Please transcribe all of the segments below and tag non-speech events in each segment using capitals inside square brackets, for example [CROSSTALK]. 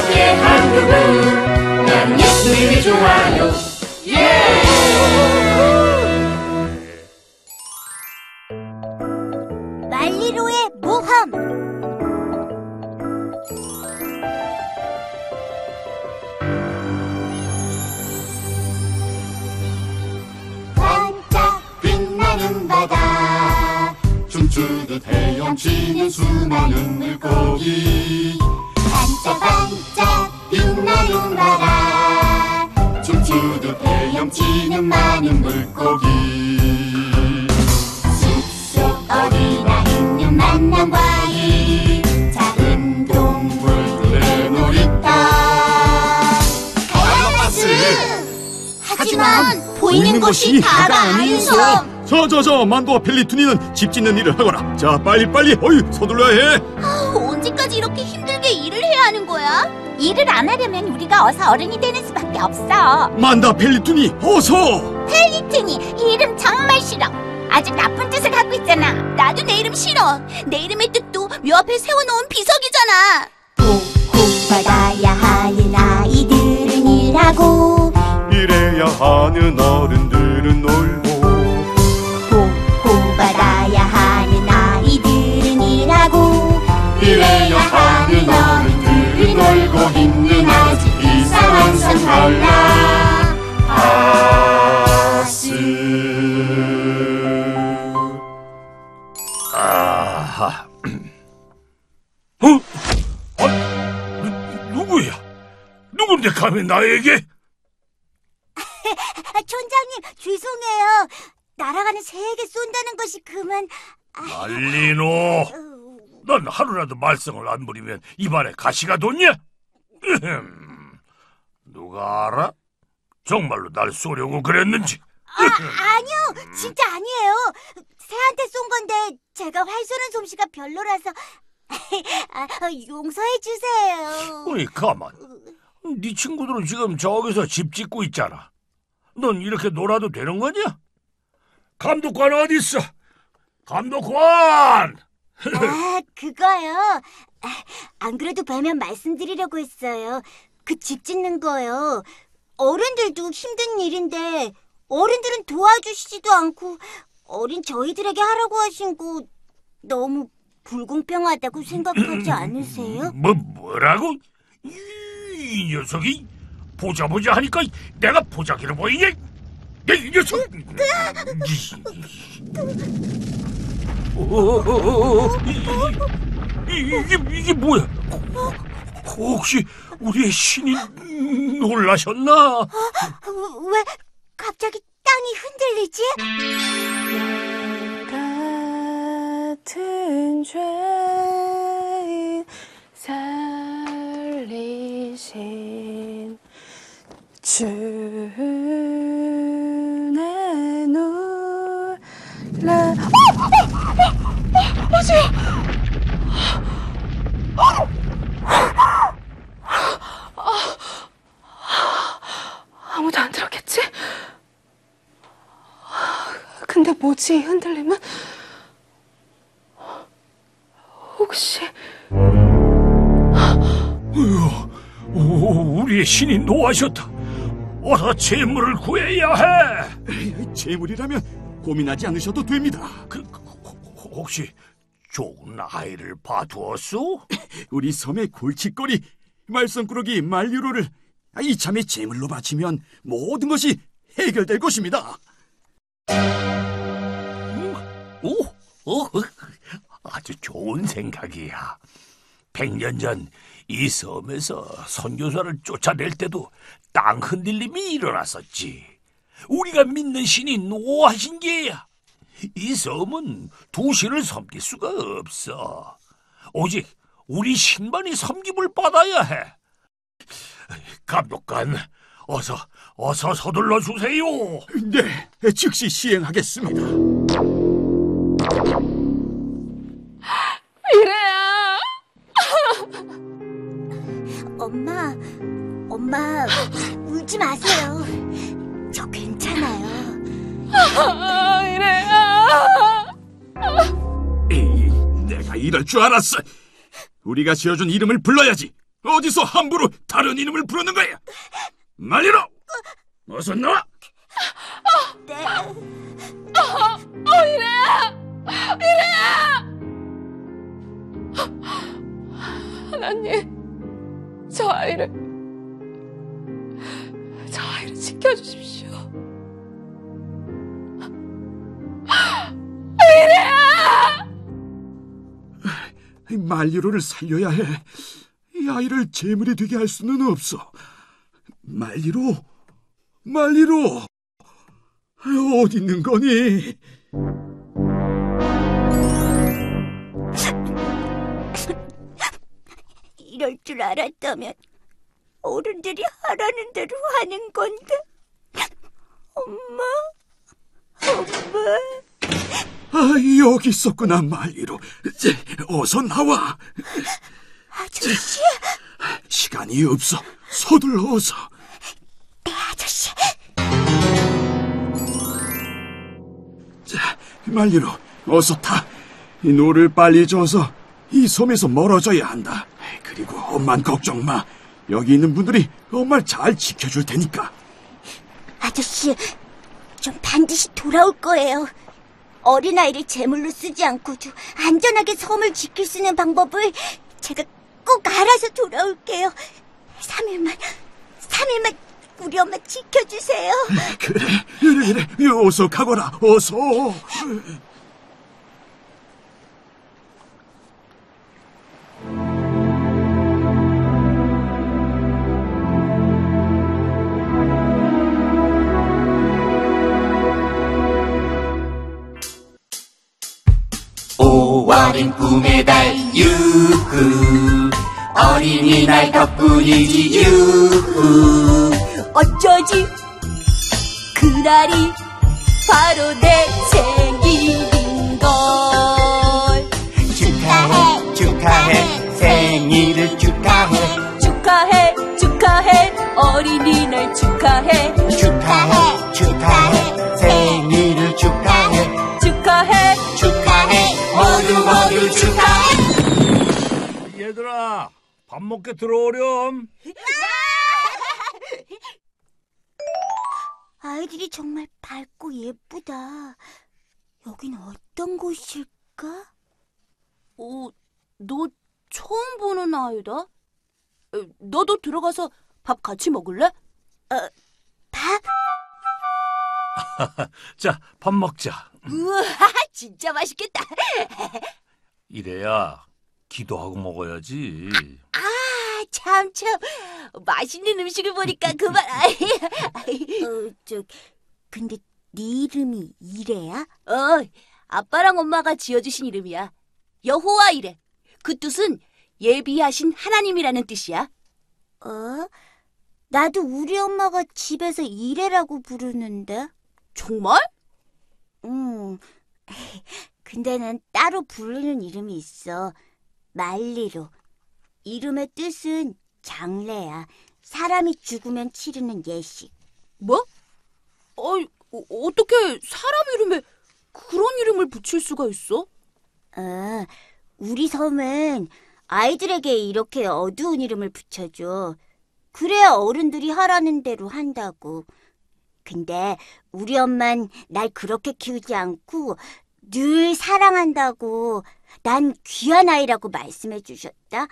옆에 한 그분 나는 예수님이 좋아요. 말리로의 모험. 반짝 빛나는 바다. 춤추듯 헤엄치는 수많은 물고기 보이는 곳이 다가 아닌 섬 저저저 만도와 펠리투니는 집 짓는 일을 하거라. 자 빨리빨리 어이 서둘러야 해. 언제까지 이렇게 힘들게 일을 해야 하는 거야? 일을 안 하려면 우리가 어서 어른이 되는 수밖에 없어. 만다 펠리투니 어서! 이 이름 정말 싫어. 아주 나쁜 뜻을 갖고 있잖아. 나도 내 이름 싫어. 내 이름의 뜻도 묘 앞에 세워놓은 비석이잖아. 보호받아 하는 어른들은 놀고 보호받아야 하는 아이들은 일하고 이래야 하는 어른들은 놀고 힘든 아주 이상한 하스 아하. [CLEARS THROAT] 어? 어? 누, 누구야? 누군데 감히 나에게? [LAUGHS] 아, 촌장님 죄송해요 날아가는 새에게 쏜다는 것이 그만 알리노. 넌 하루라도 말썽을 안 부리면 입안에 가시가 돋냐? 으흠. 누가 알아? 정말로 날 쏘려고 그랬는지. 아, 아니요 진짜 아니에요 새한테 쏜 건데 제가 활 쏘는 솜씨가 별로라서 [LAUGHS] 아, 용서해 주세요 어이 가만. 네 친구들은 지금 저기서 집 짓고 있잖아. 넌 이렇게 놀아도 되는 거냐? 감독관 어디 있어? 감독관! 아 [LAUGHS] 그거요 아, 안 그래도 뵈면 말씀드리려고 했어요 그 집 짓는 거요 어른들도 힘든 일인데 어른들은 도와주시지도 않고 어린 저희들에게 하라고 하신 거 너무 불공평하다고 생각하지 [CLEARS THROAT] 않으세요? 뭐 뭐라고? 이, 이 녀석이 보자 보자 하니까 내가 보자기로 보이냐? 내이 녀석! 어, 이, 이, 이게 이게 뭐야? 혹시 우리의 신이 놀라셨나? 왜 갑자기 땅이 흔들리지? 같은 죄 주내 놀라 아무도 안 들었겠지? 근데 뭐지 이 흔들림은? 혹시 오, 우리의 신이 노하셨다. 어서 재물을 구해야 해. 재물이라면 고민하지 않으셔도 됩니다 그, 그, 그, 혹시 좋은 아이를 봐두었소? [LAUGHS] 우리 섬의 골칫거리 말썽꾸러기 말유로를 이참에 재물로 바치면 모든 것이 해결될 것입니다 오, 오, 아주 좋은 생각이야. 백년 전 이 섬에서 선교사를 쫓아낼 때도 땅 흔들림이 일어났었지. 우리가 믿는 신이 노하신 게야. 이 섬은 두 신을 섬길 수가 없어. 오직 우리 신만이 섬김을 받아야 해. 감독관, 어서 어서 서둘러 주세요. 네 즉시 시행하겠습니다 엄마, 엄마, 울지 마세요. 저 괜찮아요. 아, 이래야 이럴 줄 알았어. 우리가 지어준 이름을 불러야지. 어디서 함부로 다른 이름을 부르는 거야? 말리로! 어서 나와! 네. 하나님, 저 아이를, 저 아이를 지켜주십시오. 말리로를 살려야 해. 이 아이를 재물이 되게 할 수는 없어. 말리로, 말리로, 어디 있는 거니? 이럴 줄 알았다면 어른들이 하라는 대로 하는 건데. 엄마, 엄마. 아, 여기 있었구나, 말리로. 이제 어서 나와. 아저씨, 시간이 없어. 서둘러 어서. 네, 아저씨. 자, 말리로, 어서 타. 이 노를 빨리 줘서 이 섬에서 멀어져야 한다. 그리고 엄만 걱정 마. 여기 있는 분들이 엄마를 잘 지켜줄 테니까. 아저씨, 전 반드시 돌아올 거예요. 어린아이를 제물로 쓰지 않고도 안전하게 섬을 지킬 수 있는 방법을 제가 꼭 알아서 돌아올게요. 3일만, 3일만 우리 엄마 지켜주세요. 그래, 그래, 그래. 어서 가거라, 어서. 오월은 꿈의 달 유후 어린이날 덕분이지 유후 어쩌지? 그날이 바로 내 생일인걸. 축하해 축하해 생일을 축하해 축하해, 축하해, 어린이날 축하해. 축하해 축하해 생일 모두 모두 축하해 얘들아, 밥 먹게 들어오렴. [LAUGHS] 아이들이 정말 밝고 예쁘다. 여긴 어떤 곳일까? 어, 너 처음 보는 아이다? 어, 너도 들어가서 밥 같이 먹을래? 어, 밥? [LAUGHS] 자, 밥 먹자. 우와, [LAUGHS] 진짜 맛있겠다. 이래야 기도하고 먹어야지. 아, 참, 참. 맛있는 음식을 보니까 그만. [LAUGHS] 어, 저, 근데 네 이름이 이래야? 어, 아빠랑 엄마가 지어주신 이름이야. 여호와 이래. 그 뜻은 예비하신 하나님이라는 뜻이야. 어? 나도 우리 엄마가 집에서 이래라고 부르는데. 정말? 응. 근데 난 따로 부르는 이름이 있어. 말리로. 이름의 뜻은 장례야. 사람이 죽으면 치르는 예식. 뭐? 어, 어떻게 사람 이름에 그런 이름을 붙일 수가 있어? 아, 우리 섬은 아이들에게 이렇게 어두운 이름을 붙여줘. 그래야 어른들이 하라는 대로 한다고. 근데 우리 엄만 날 그렇게 키우지 않고 늘 사랑한다고 난 귀한 아이라고 말씀해 주셨다.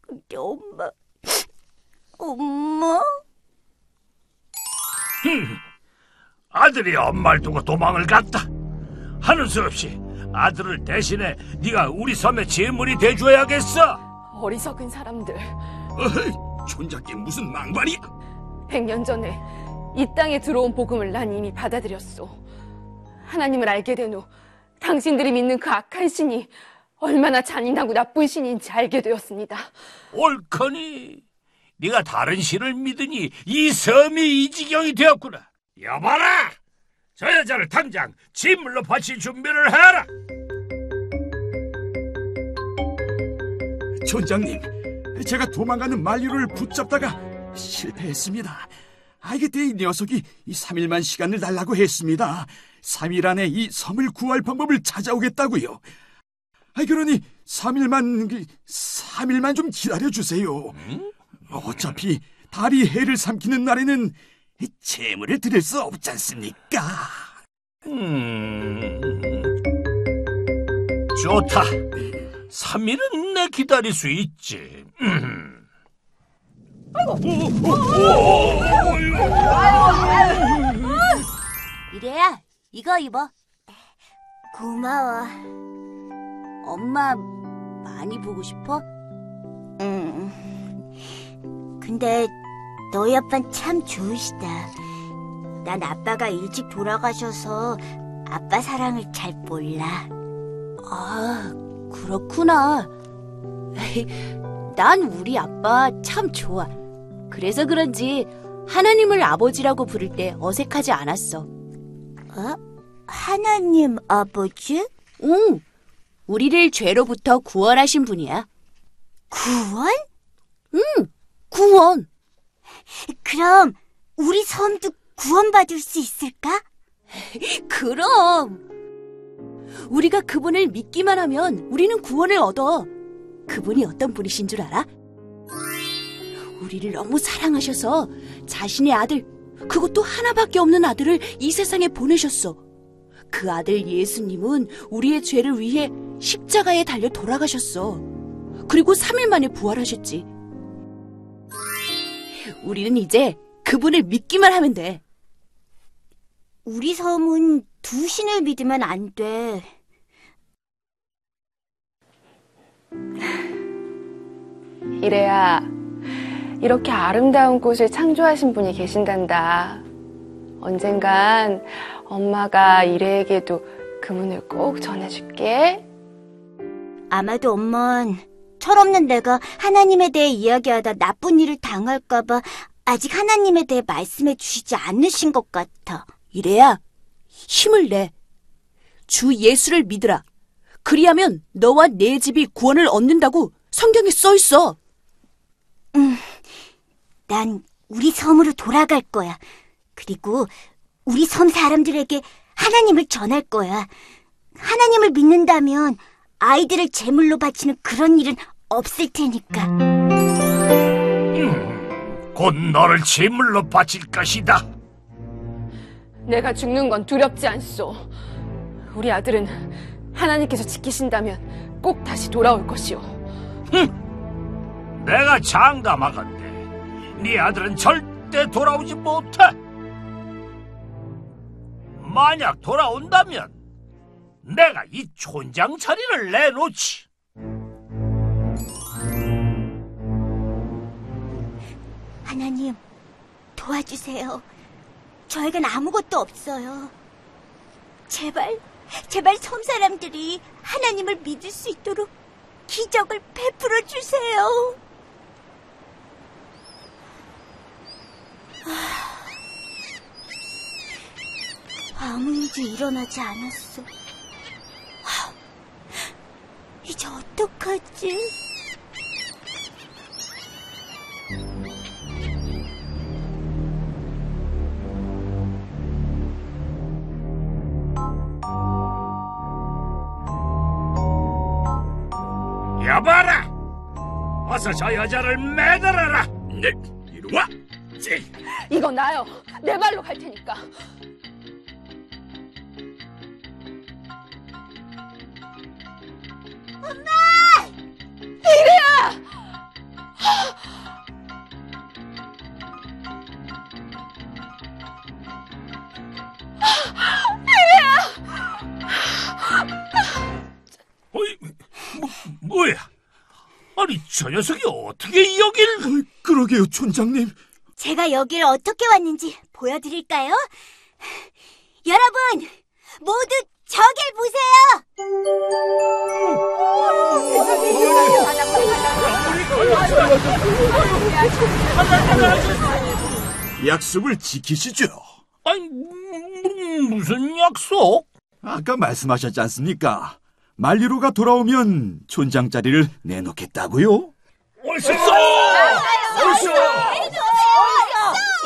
근데 엄마, 엄마? [LAUGHS] 아들이 엄마를 두고 도망을 갔다. 하는 수 없이 아들을 대신해 네가 우리 섬의 제물이 돼줘야겠어. 어리석은 사람들. [LAUGHS] 어이, 촌작게 무슨 망발이야? 백년 전에 이 땅에 들어온 복음을 난 이미 받아들였소. 하나님을 알게 된 후 당신들이 믿는 그 악한 신이 얼마나 잔인하고 나쁜 신인지 알게 되었습니다. 옳거니 네가 다른 신을 믿으니 이 섬이 이 지경이 되었구나. 여봐라, 저 여자를 당장 진물로 바칠 준비를 해라. 촌장님, 제가 도망가는 만류를 붙잡다가 실패했습니다. 아, 그때 이 녀석이 이 3일만 시간을 달라고 했습니다. 3일 안에 이 섬을 구할 방법을 찾아오겠다고요. 아, 그러니 3일만, 3일만 좀 기다려 주세요. 어차피 달이 해를 삼키는 날에는 재물을 드릴 수 없지 않습니까? 음, 좋다. 3일은 내 기다릴 수 있지. 음. 이래야 이거 입어. 고마워. 엄마 많이 보고 싶어? 응. 근데 너희 아빠는 참 좋으시다. 난 아빠가 일찍 돌아가셔서 아빠 사랑을 잘 몰라. 아, 그렇구나. 난 우리 아빠 참 좋아. 그래서 그런지 하나님을 아버지라고 부를 때 어색하지 않았어. 어? 하나님 아버지? 응. 우리를 죄로부터 구원하신 분이야. 구원? 응, 구원. 그럼 우리 섬도 구원받을 수 있을까? [LAUGHS] 그럼. 우리가 그분을 믿기만 하면 우리는 구원을 얻어. 그분이 어떤 분이신 줄 알아? 우리를 너무 사랑하셔서 자신의 아들, 그것도 하나밖에 없는 아들을 이 세상에 보내셨어. 그 아들 예수님은 우리의 죄를 위해 십자가에 달려 돌아가셨어. 그리고 3일 만에 부활하셨지. 우리는 이제 그분을 믿기만 하면 돼. 우리 섬은 두 신을 믿으면 안 돼. 이래야 이렇게 아름다운 꽃을 창조하신 분이 계신단다. 언젠간 엄마가 이래에게도 그분을 꼭 전해줄게. 아마도 엄만 철없는 내가 하나님에 대해 이야기하다 나쁜 일을 당할까봐 아직 하나님에 대해 말씀해 주시지 않으신 것 같아. 이래야 힘을 내. 주 예수를 믿으라. 그리하면 너와 내 집이 구원을 얻는다고 성경에 써 있어. 음, 난 우리 섬으로 돌아갈 거야. 그리고 우리 섬 사람들에게 하나님을 전할 거야. 하나님을 믿는다면 아이들을 제물로 바치는 그런 일은 없을 테니까. 곧 너를 제물로 바칠 것이다. 내가 죽는 건 두렵지 않소. 우리 아들은 하나님께서 지키신다면 꼭 다시 돌아올 것이오. 내가 장담하건대 네 아들은 절대 돌아오지 못해. 만약 돌아온다면 내가 이 촌장 자리를 내놓지. 하나님, 도와주세요. 저에겐 아무것도 없어요. 제발, 제발 섬 사람들이 하나님을 믿을 수 있도록 기적을 베풀어 주세요. 아, 아무 일도 일어나지 않았어. 아, 이제 어떡하지? 어서 저 여자를 매달아라! 네, 이리 와. 제, 이거 나요. 내 발로 갈 테니까. 어이, 저 녀석이 어떻게 여길... 어이, 그러게요, 촌장님. 제가 여길 어떻게 왔는지 보여드릴까요? 여러분, 모두 저길 보세요! 약속을 지키시죠. 아니, 무- 무슨 약속? 아까 말씀하셨지 않습니까? 만리로가 돌아오면 촌장 자리를 내놓겠다고요? 어디서 어디서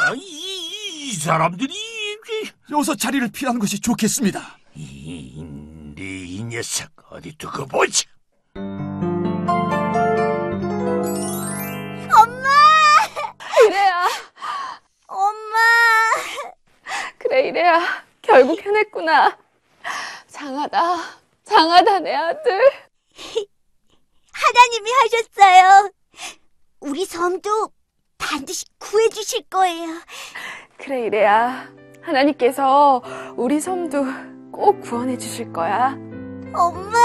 아, 이, 이 사람들이 어서 자리를 피하는 것이 좋겠습니다. 이, 네, 이 녀석 어디 두고 보자. 이래야 엄마! 그래 이래야 결국 해냈구나. 장하다 장하다 내 아들. [LAUGHS] 하나님이 하셨어요. 우리 섬도 반드시 구해주실 거예요. 그래 이래야 하나님께서 우리 섬도 꼭 구원해 주실 거야. 엄마!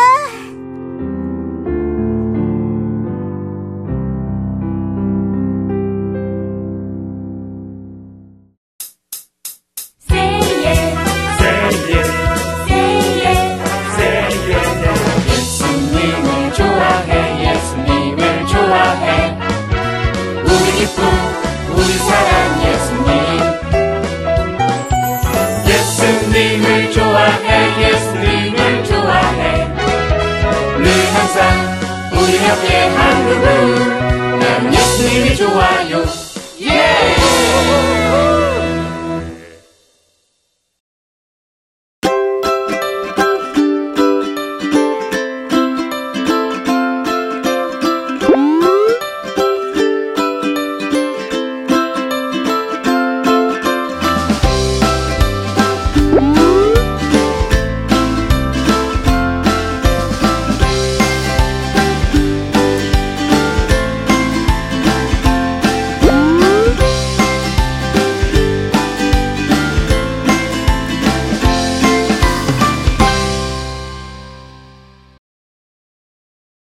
항상 우리 옆에 한 그분 나는 예수님이 좋아요